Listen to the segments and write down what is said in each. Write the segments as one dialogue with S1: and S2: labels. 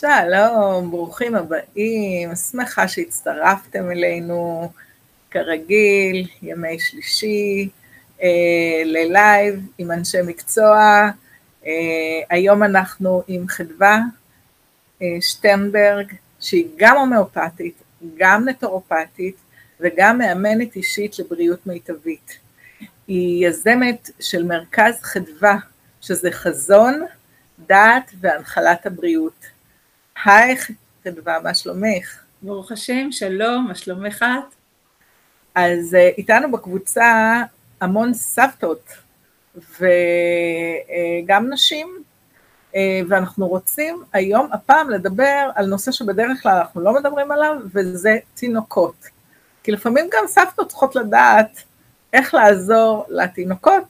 S1: שלום, ברוכים הבאים, שמחה שהצטרפתם אלינו, כרגיל, ימי שלישי, אה, ללייב עם אנשי מקצוע. אה, היום אנחנו עם חדווה אה, שטרנברג, שהיא גם הומאופתית, גם נטורופתית וגם מאמנת אישית לבריאות מיטבית. היא יזמת של מרכז חדווה, שזה חזון, דעת והנחלת הבריאות. היי חדווה, מה שלומך?
S2: ברוך השם, שלום, מה שלומך את?
S1: אז אה, איתנו בקבוצה המון סבתות וגם נשים, אה, ואנחנו רוצים היום, הפעם, לדבר על נושא שבדרך כלל אנחנו לא מדברים עליו, וזה תינוקות. כי לפעמים גם סבתות צריכות לדעת איך לעזור לתינוקות,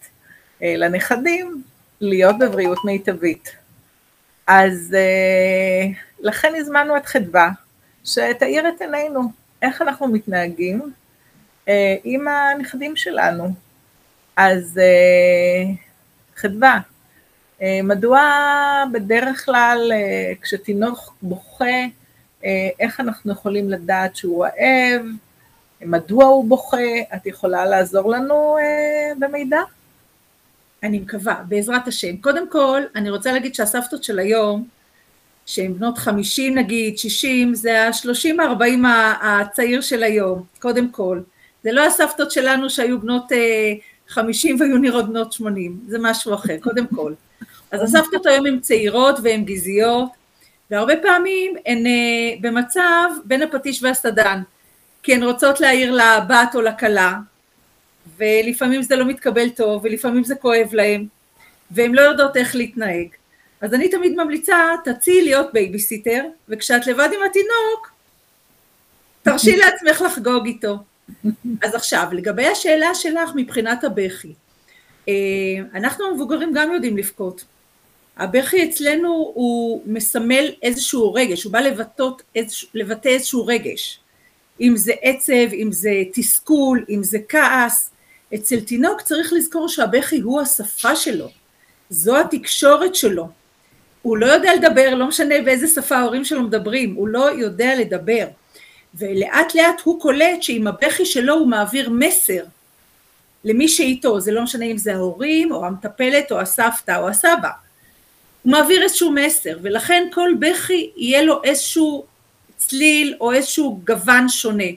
S1: אה, לנכדים, להיות בבריאות מיטבית. אז לכן הזמנו את חדווה, שתאיר את עינינו, איך אנחנו מתנהגים אה, עם הנכדים שלנו. אז אה, חדווה, אה, מדוע בדרך כלל אה, כשתינוק בוכה, אה, איך אנחנו יכולים לדעת שהוא רעב, מדוע הוא בוכה, את יכולה לעזור לנו אה, במידע?
S2: אני מקווה, בעזרת השם. קודם כל, אני רוצה להגיד שהסבתות של היום, שהן בנות חמישים נגיד, שישים, זה השלושים ארבעים הצעיר של היום, קודם כל. זה לא הסבתות שלנו שהיו בנות אה, חמישים והיו נראות בנות שמונים, זה משהו אחר, קודם כל. אז הסבתות היום הן צעירות והן גזעיות, והרבה פעמים הן אה, במצב בין הפטיש והסדן, כי הן רוצות להעיר לבת או לכלה, ולפעמים זה לא מתקבל טוב, ולפעמים זה כואב להן, והן לא יודעות איך להתנהג. אז אני תמיד ממליצה, תציעי להיות בייביסיטר, וכשאת לבד עם התינוק, תרשי לעצמך לחגוג איתו. אז עכשיו, לגבי השאלה שלך מבחינת הבכי, אה, אנחנו המבוגרים גם יודעים לבכות. הבכי אצלנו הוא מסמל איזשהו רגש, הוא בא לבטאות, לבטא איזשהו רגש. אם זה עצב, אם זה תסכול, אם זה כעס. אצל תינוק צריך לזכור שהבכי הוא השפה שלו, זו התקשורת שלו. הוא לא יודע לדבר, לא משנה באיזה שפה ההורים שלו מדברים, הוא לא יודע לדבר. ולאט לאט הוא קולט שעם הבכי שלו הוא מעביר מסר למי שאיתו, זה לא משנה אם זה ההורים או המטפלת או הסבתא או הסבא. הוא מעביר איזשהו מסר, ולכן כל בכי יהיה לו איזשהו צליל או איזשהו גוון שונה.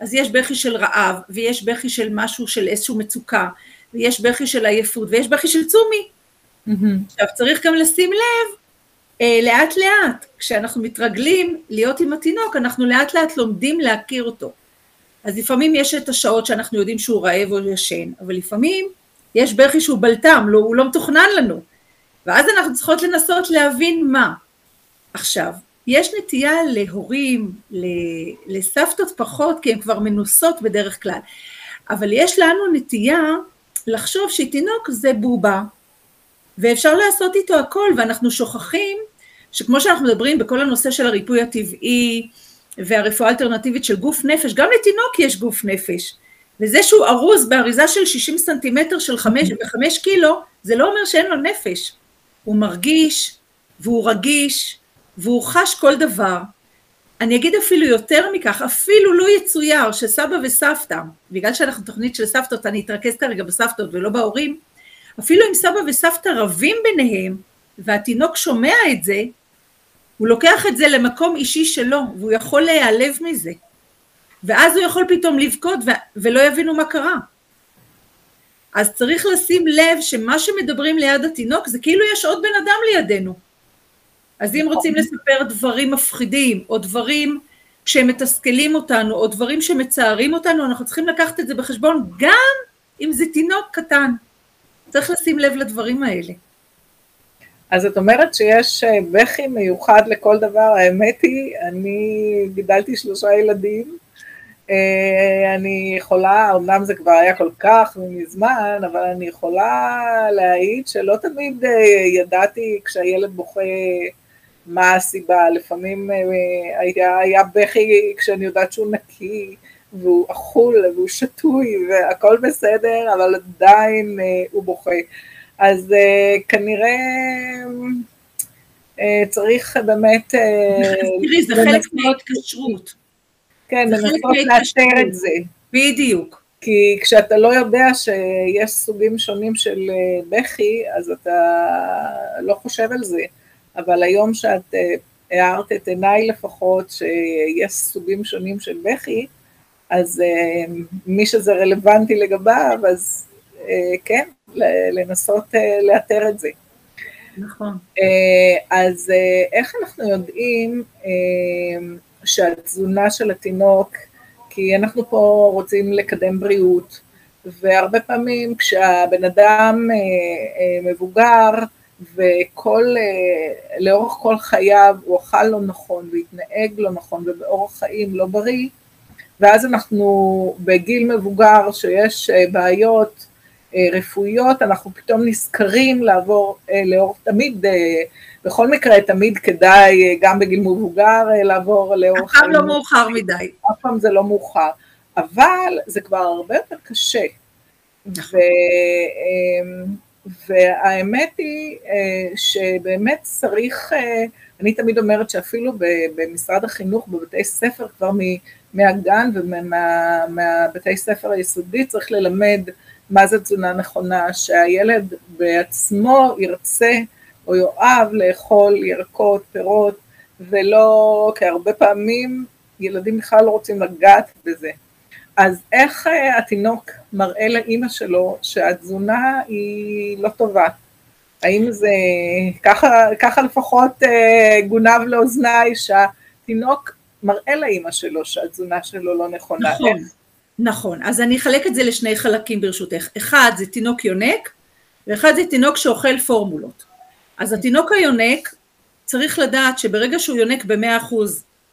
S2: אז יש בכי של רעב, ויש בכי של משהו, של איזשהו מצוקה, ויש בכי של עייפות, ויש בכי של צומי. Mm-hmm. עכשיו צריך גם לשים לב לאט לאט, כשאנחנו מתרגלים להיות עם התינוק, אנחנו לאט לאט לומדים להכיר אותו. אז לפעמים יש את השעות שאנחנו יודעים שהוא רעב או ישן, אבל לפעמים יש בכי שהוא בלטם, לא, הוא לא מתוכנן לנו. ואז אנחנו צריכות לנסות להבין מה. עכשיו, יש נטייה להורים, לסבתות פחות, כי הן כבר מנוסות בדרך כלל, אבל יש לנו נטייה לחשוב שתינוק זה בובה, ואפשר לעשות איתו הכל, ואנחנו שוכחים שכמו שאנחנו מדברים בכל הנושא של הריפוי הטבעי והרפואה האלטרנטיבית של גוף נפש, גם לתינוק יש גוף נפש. וזה שהוא ארוז באריזה של 60 סנטימטר של 5 ו-5 קילו, זה לא אומר שאין לו נפש. הוא מרגיש, והוא רגיש, והוא חש כל דבר. אני אגיד אפילו יותר מכך, אפילו לא יצויר שסבא וסבתא, בגלל שאנחנו תוכנית של סבתות, אני אתרכז כרגע בסבתות ולא בהורים, אפילו אם סבא וסבתא רבים ביניהם, והתינוק שומע את זה, הוא לוקח את זה למקום אישי שלו, והוא יכול להיעלב מזה. ואז הוא יכול פתאום לבכות ולא יבינו מה קרה. אז צריך לשים לב שמה שמדברים ליד התינוק זה כאילו יש עוד בן אדם לידינו. אז אם רוצים לספר דברים מפחידים, או דברים שמתסכלים אותנו, או דברים שמצערים אותנו, אנחנו צריכים לקחת את זה בחשבון גם אם זה תינוק קטן. צריך לשים לב לדברים האלה.
S1: אז את אומרת שיש אה, בכי מיוחד לכל דבר, האמת היא, אני גידלתי שלושה ילדים, אה, אני יכולה, אמנם זה כבר היה כל כך מזמן, אבל אני יכולה להעיד שלא תמיד אה, ידעתי כשהילד בוכה מה הסיבה, לפעמים היה, היה בכי כשאני יודעת שהוא נקי, והוא אכול והוא שתוי והכל בסדר, אבל עדיין הוא בוכה. אז uh, כנראה צריך באמת...
S2: תראי, זה חלק מההתקשרות.
S1: כן, לנסות לאתר את זה.
S2: בדיוק.
S1: כי כשאתה לא יודע שיש סוגים שונים של בכי, אז אתה לא חושב על זה. אבל היום שאת הארת את עיניי לפחות, שיש סוגים שונים של בכי, אז מי שזה רלוונטי לגביו, אז כן, לנסות לאתר את זה.
S2: נכון.
S1: אז איך אנחנו יודעים שהתזונה של התינוק, כי אנחנו פה רוצים לקדם בריאות, והרבה פעמים כשהבן אדם מבוגר וכל, לאורך כל חייו הוא אכל לא נכון והתנהג לא נכון ובאורח חיים לא בריא, ואז אנחנו בגיל מבוגר שיש בעיות רפואיות, אנחנו פתאום נזכרים לעבור לאור, תמיד, בכל מקרה תמיד כדאי גם בגיל מבוגר לעבור
S2: חיים. אף פעם לא מאוחר מדי.
S1: אף פעם זה לא מאוחר, אבל זה כבר הרבה יותר קשה. ו, והאמת היא שבאמת צריך, אני תמיד אומרת שאפילו במשרד החינוך, בבתי ספר, כבר מהגן ומהבתי ספר היסודי צריך ללמד מה זה תזונה נכונה, שהילד בעצמו ירצה או יאהב לאכול ירקות, פירות, ולא, כי הרבה פעמים ילדים בכלל לא רוצים לגעת בזה. אז איך התינוק מראה לאימא שלו שהתזונה היא לא טובה? האם זה, ככה, ככה לפחות גונב לאוזניי, שהתינוק מראה לאימא שלו שהתזונה שלו לא נכונה.
S2: נכון. איך? נכון, אז אני אחלק את זה לשני חלקים ברשותך. אחד זה תינוק יונק, ואחד זה תינוק שאוכל פורמולות. אז התינוק היונק צריך לדעת שברגע שהוא יונק ב-100%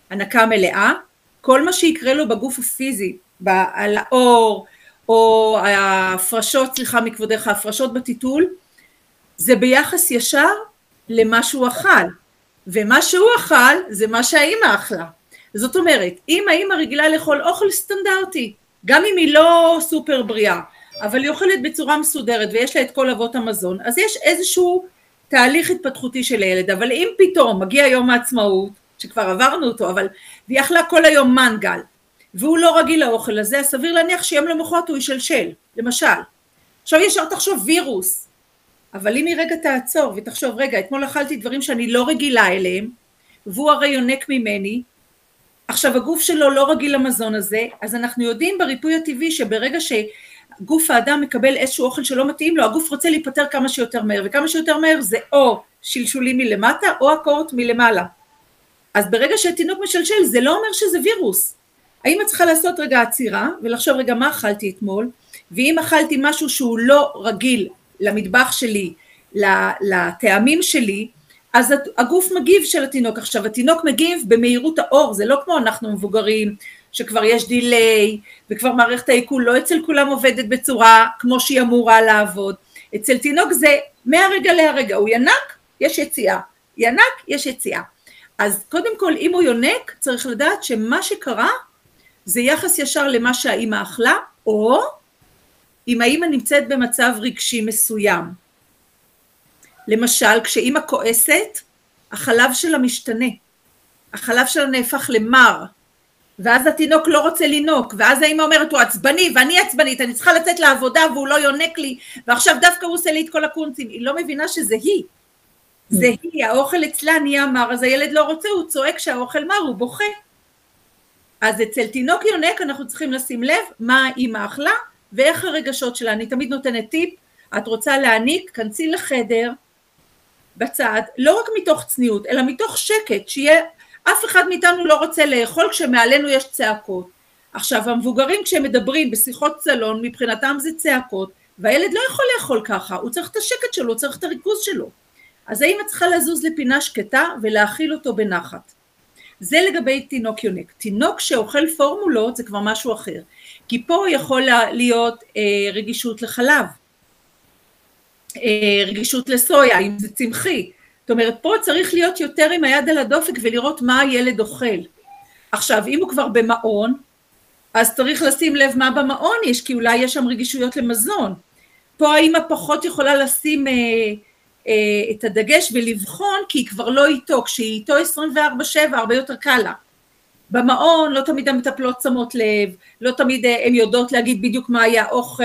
S2: הנקה מלאה, כל מה שיקרה לו בגוף הפיזי, על האור, או ההפרשות, סליחה מכבודך, ההפרשות בטיטול, זה ביחס ישר למה שהוא אכל. ומה שהוא אכל זה מה שהאימא אכלה. זאת אומרת, אם האימא רגילה לאכול אוכל סטנדרטי, גם אם היא לא סופר בריאה, אבל היא אוכלת בצורה מסודרת ויש לה את כל אבות המזון, אז יש איזשהו תהליך התפתחותי של הילד, אבל אם פתאום מגיע יום העצמאות, שכבר עברנו אותו, אבל והיא אכלה כל היום מנגל, והוא לא רגיל לאוכל הזה, אז סביר להניח שיום למחרת הוא ישלשל, למשל. עכשיו ישר תחשוב וירוס, אבל אם היא רגע תעצור ותחשוב, רגע, אתמול אכלתי דברים שאני לא רגילה אליהם, והוא הרי יונק ממני, עכשיו הגוף שלו לא רגיל למזון הזה, אז אנחנו יודעים בריפוי הטבעי שברגע שגוף האדם מקבל איזשהו אוכל שלא מתאים לו, הגוף רוצה להיפטר כמה שיותר מהר, וכמה שיותר מהר זה או שלשולים מלמטה או אקורט מלמעלה. אז ברגע שהתינוק משלשל זה לא אומר שזה וירוס. האמא צריכה לעשות רגע עצירה ולחשוב רגע מה אכלתי אתמול, ואם אכלתי משהו שהוא לא רגיל למטבח שלי, לטעמים שלי, אז הגוף מגיב של התינוק. עכשיו התינוק מגיב במהירות האור, זה לא כמו אנחנו מבוגרים, שכבר יש דיליי, וכבר מערכת העיכול לא אצל כולם עובדת בצורה כמו שהיא אמורה לעבוד. אצל תינוק זה מהרגע להרגע, הוא ינק, יש יציאה, ינק, יש יציאה. אז קודם כל, אם הוא יונק, צריך לדעת שמה שקרה זה יחס ישר למה שהאימא אכלה, או אם האימא נמצאת במצב רגשי מסוים. למשל, כשאימא כועסת, החלב שלה משתנה. החלב שלה נהפך למר, ואז התינוק לא רוצה לינוק, ואז האמא אומרת, הוא עצבני ואני עצבנית, אני צריכה לצאת לעבודה והוא לא יונק לי, ועכשיו דווקא הוא עושה לי את כל הקונצים. היא לא מבינה שזה היא. זה mm. היא, האוכל אצלה נהיה מר, אז הילד לא רוצה, הוא צועק שהאוכל מר, הוא בוכה. אז אצל תינוק יונק אנחנו צריכים לשים לב מה האמא אכלה ואיך הרגשות שלה. אני תמיד נותנת טיפ, את רוצה להעניק, כנסי לחדר, בצד, לא רק מתוך צניעות, אלא מתוך שקט, שיהיה, אף אחד מאיתנו לא רוצה לאכול כשמעלינו יש צעקות. עכשיו המבוגרים כשהם מדברים בשיחות סלון, מבחינתם זה צעקות, והילד לא יכול לאכול ככה, הוא צריך את השקט שלו, הוא צריך את הריכוז שלו. אז האמא צריכה לזוז לפינה שקטה ולהאכיל אותו בנחת. זה לגבי תינוק יונק. תינוק שאוכל פורמולות זה כבר משהו אחר, כי פה יכול להיות אה, רגישות לחלב, רגישות לסויה, אם זה צמחי. זאת אומרת, פה צריך להיות יותר עם היד על הדופק ולראות מה הילד אוכל. עכשיו, אם הוא כבר במעון, אז צריך לשים לב מה במעון יש, כי אולי יש שם רגישויות למזון. פה האמא פחות יכולה לשים אה, אה, את הדגש ולבחון, כי היא כבר לא איתו, כשהיא איתו 24-7 הרבה יותר קל לה. במעון לא תמיד המטפלות שמות לב, לא תמיד אה, הן יודעות להגיד בדיוק מה היה אוכל,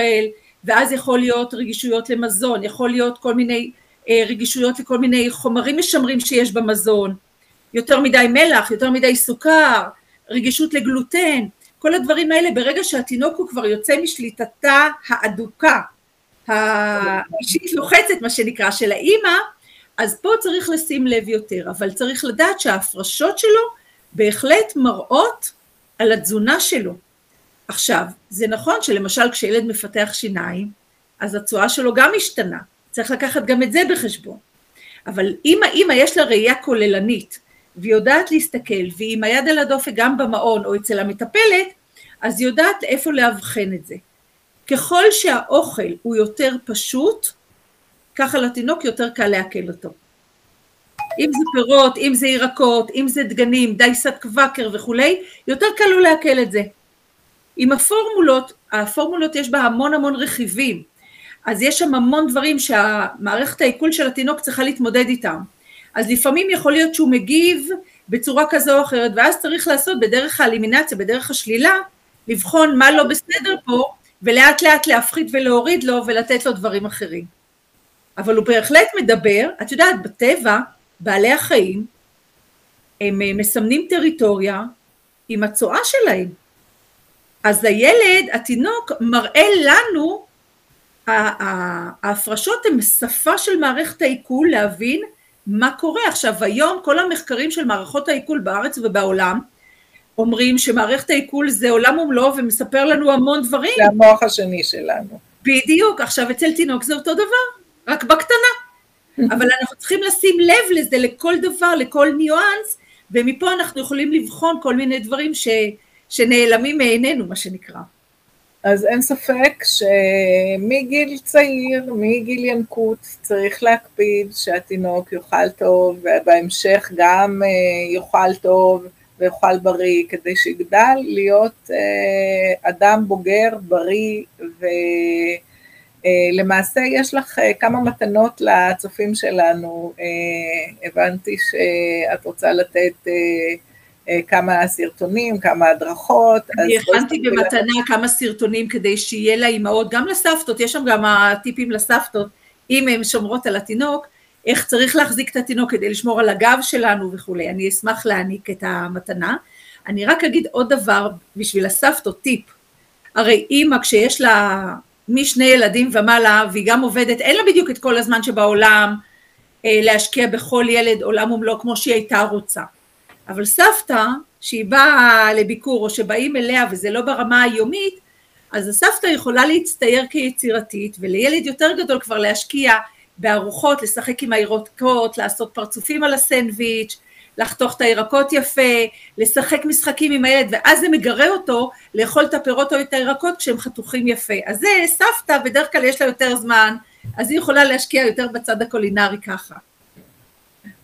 S2: ואז יכול להיות רגישויות למזון, יכול להיות כל מיני אה, רגישויות לכל מיני חומרים משמרים שיש במזון, יותר מדי מלח, יותר מדי סוכר, רגישות לגלוטן, כל הדברים האלה ברגע שהתינוק הוא כבר יוצא משליטתה האדוקה, האישית לוחצת מה שנקרא של האימא, אז פה צריך לשים לב יותר, אבל צריך לדעת שההפרשות שלו בהחלט מראות על התזונה שלו. עכשיו, זה נכון שלמשל כשילד מפתח שיניים, אז התשואה שלו גם משתנה, צריך לקחת גם את זה בחשבון. אבל אם האימא יש לה ראייה כוללנית, והיא יודעת להסתכל, והיא עם היד על הדופק גם במעון או אצל המטפלת, אז היא יודעת איפה לאבחן את זה. ככל שהאוכל הוא יותר פשוט, ככה לתינוק יותר קל לעכל אותו. אם זה פירות, אם זה ירקות, אם זה דגנים, דייסת קוואקר וכולי, יותר קל לו לעכל את זה. עם הפורמולות, הפורמולות יש בה המון המון רכיבים, אז יש שם המון דברים שהמערכת העיכול של התינוק צריכה להתמודד איתם. אז לפעמים יכול להיות שהוא מגיב בצורה כזו או אחרת, ואז צריך לעשות בדרך האלימינציה, בדרך השלילה, לבחון מה לא בסדר פה, ולאט לאט להפחית ולהוריד לו ולתת לו דברים אחרים. אבל הוא בהחלט מדבר, את יודעת, בטבע, בעלי החיים, הם מסמנים טריטוריה עם הצואה שלהם. אז הילד, התינוק, מראה לנו, ההפרשות הן שפה של מערכת העיכול להבין מה קורה. עכשיו היום כל המחקרים של מערכות העיכול בארץ ובעולם אומרים שמערכת העיכול זה עולם ומלואו ומספר לנו המון דברים.
S1: זה המוח השני שלנו.
S2: בדיוק, עכשיו אצל תינוק זה אותו דבר, רק בקטנה. אבל אנחנו צריכים לשים לב לזה, לכל דבר, לכל ניואנס, ומפה אנחנו יכולים לבחון כל מיני דברים ש, שנעלמים מעינינו, מה שנקרא.
S1: אז אין ספק שמגיל צעיר, מגיל ינקות, צריך להקפיד שהתינוק יאכל טוב, ובהמשך גם אה, יאכל טוב ויאכל בריא, כדי שיגדל להיות אה, אדם בוגר, בריא, ולמעשה אה, יש לך כמה מתנות לצופים שלנו. הבנתי שאת רוצה לתת כמה סרטונים, כמה הדרכות.
S2: אני הכנתי במתנה כמה סרטונים כדי שיהיה לאימהות, גם לסבתות, יש שם גם הטיפים לסבתות, אם הן שומרות על התינוק, איך צריך להחזיק את התינוק כדי לשמור על הגב שלנו וכולי. אני אשמח להעניק את המתנה. אני רק אגיד עוד דבר בשביל הסבתות, טיפ. הרי אימא כשיש לה משני ילדים ומעלה והיא גם עובדת, אין לה בדיוק את כל הזמן שבעולם אה, להשקיע בכל ילד עולם ומלואו כמו שהיא הייתה רוצה. אבל סבתא, שהיא באה לביקור או שבאים אליה וזה לא ברמה היומית, אז הסבתא יכולה להצטייר כיצירתית ולילד יותר גדול כבר להשקיע בארוחות, לשחק עם הירקות, לעשות פרצופים על הסנדוויץ', לחתוך את הירקות יפה, לשחק משחקים עם הילד, ואז זה מגרה אותו לאכול את הפירות או את הירקות כשהם חתוכים יפה. אז זה סבתא, בדרך כלל יש לה יותר זמן, אז היא יכולה להשקיע יותר בצד הקולינרי ככה.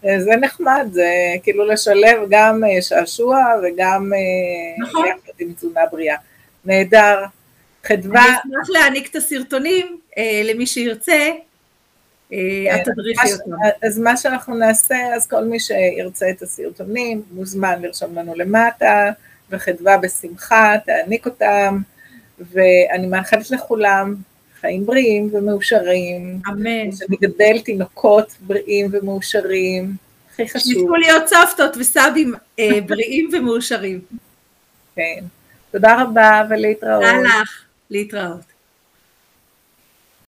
S1: אה, זה נחמד, זה כאילו לשלב גם אה, שעשוע וגם אה, נכון. יחד עם תזונה בריאה. נהדר. חדווה.
S2: אני אשמח להעניק את הסרטונים אה, למי שירצה, אה, את תדריכי אותם.
S1: אז מה שאנחנו נעשה, אז כל מי שירצה את הסרטונים, מוזמן לרשום לנו למטה, וחדווה בשמחה תעניק אותם, ואני מאחלת לכולם חיים בריאים ומאושרים.
S2: אמן.
S1: שנגדל תינוקות בריאים ומאושרים, הכי חשוב.
S2: שיזכו להיות סבתות וסבים אה, בריאים ומאושרים.
S1: כן. תודה רבה ולהתראות.
S2: תודה לך, להתראות.